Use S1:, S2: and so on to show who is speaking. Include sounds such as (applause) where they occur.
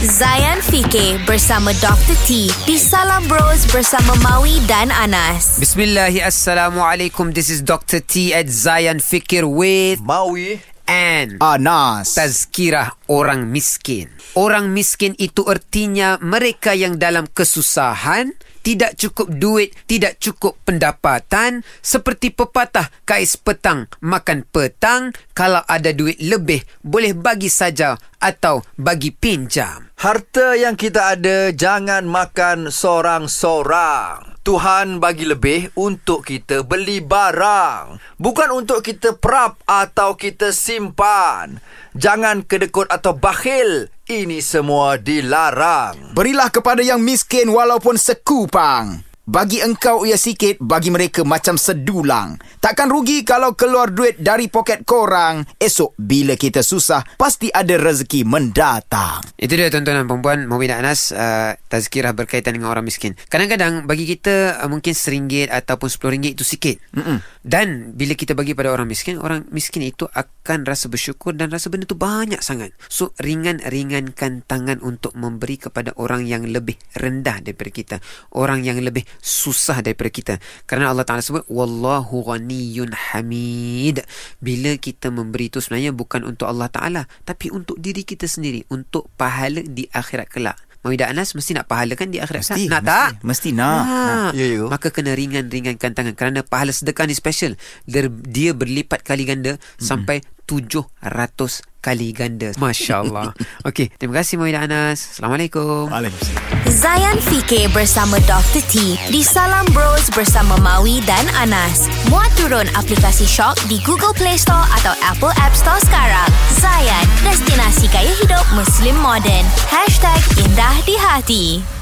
S1: Zayan Fikir bersama Dr. T di Salam Bros bersama Maui dan Anas.
S2: Bismillah, Assalamualaikum. This is Dr. T at Zayan Fikir with
S3: Maui
S2: and
S4: Anas.
S2: Tazkirah orang miskin. Orang miskin itu artinya mereka yang dalam kesusahan, tidak cukup duit, tidak cukup pendapatan, seperti pepatah kais petang makan petang, kalau ada duit lebih boleh bagi saja atau bagi pinjam.
S3: Harta yang kita ada Jangan makan sorang-sorang Tuhan bagi lebih Untuk kita beli barang. Bukan untuk kita perap Atau kita simpan. Jangan kedekut atau bakhil. Ini semua dilarang.
S4: Berilah kepada yang miskin walaupun sekupang. Bagi engkau ia sikit, bagi mereka macam sedulang. Takkan rugi kalau keluar duit dari poket korang. Esok bila kita susah, pasti ada rezeki mendatang.
S2: Itu dia tuan-tuan dan perempuan dan Anas uh, Tazkirah berkaitan dengan orang miskin Kadang-kadang bagi kita uh, Mungkin RM1 Ataupun RM10 itu sikit Mm-mm. Dan bila kita bagi pada orang miskin Orang miskin itu akan rasa bersyukur Dan rasa benda tu banyak sangat So ringan-ringankan tangan Untuk memberi kepada orang yang lebih rendah Daripada kita Orang yang lebih susah daripada kita Kerana Allah Ta'ala sebut Wallahu ghaniyun hamid Bila kita memberi itu sebenarnya Bukan untuk Allah Ta'ala Tapi untuk diri kita sendiri Untuk pahala di akhirat kelak Mawidah Anas mesti nak pahala kan di akhirat
S4: Mesti,
S2: Nak
S4: mesti,
S2: tak?
S4: mesti nak,
S2: Ha.
S3: nak. Ya, ya.
S2: Maka kena ringan-ringankan tangan Kerana pahala sedekah ni special dia, dia berlipat kali ganda mm-hmm. Sampai 700 kali ganda Masya Allah (laughs) Okey, terima kasih Mawidah Anas Assalamualaikum
S4: Waalaikumsalam.
S1: Zayan Fikir bersama Dr. T di Salam Bros bersama Maui dan Anas. Muat turun aplikasi Shock di Google Play Store atau Apple App Store sekarang. Zayan, destinasi gaya hidup Muslim modern. #IndahDiHati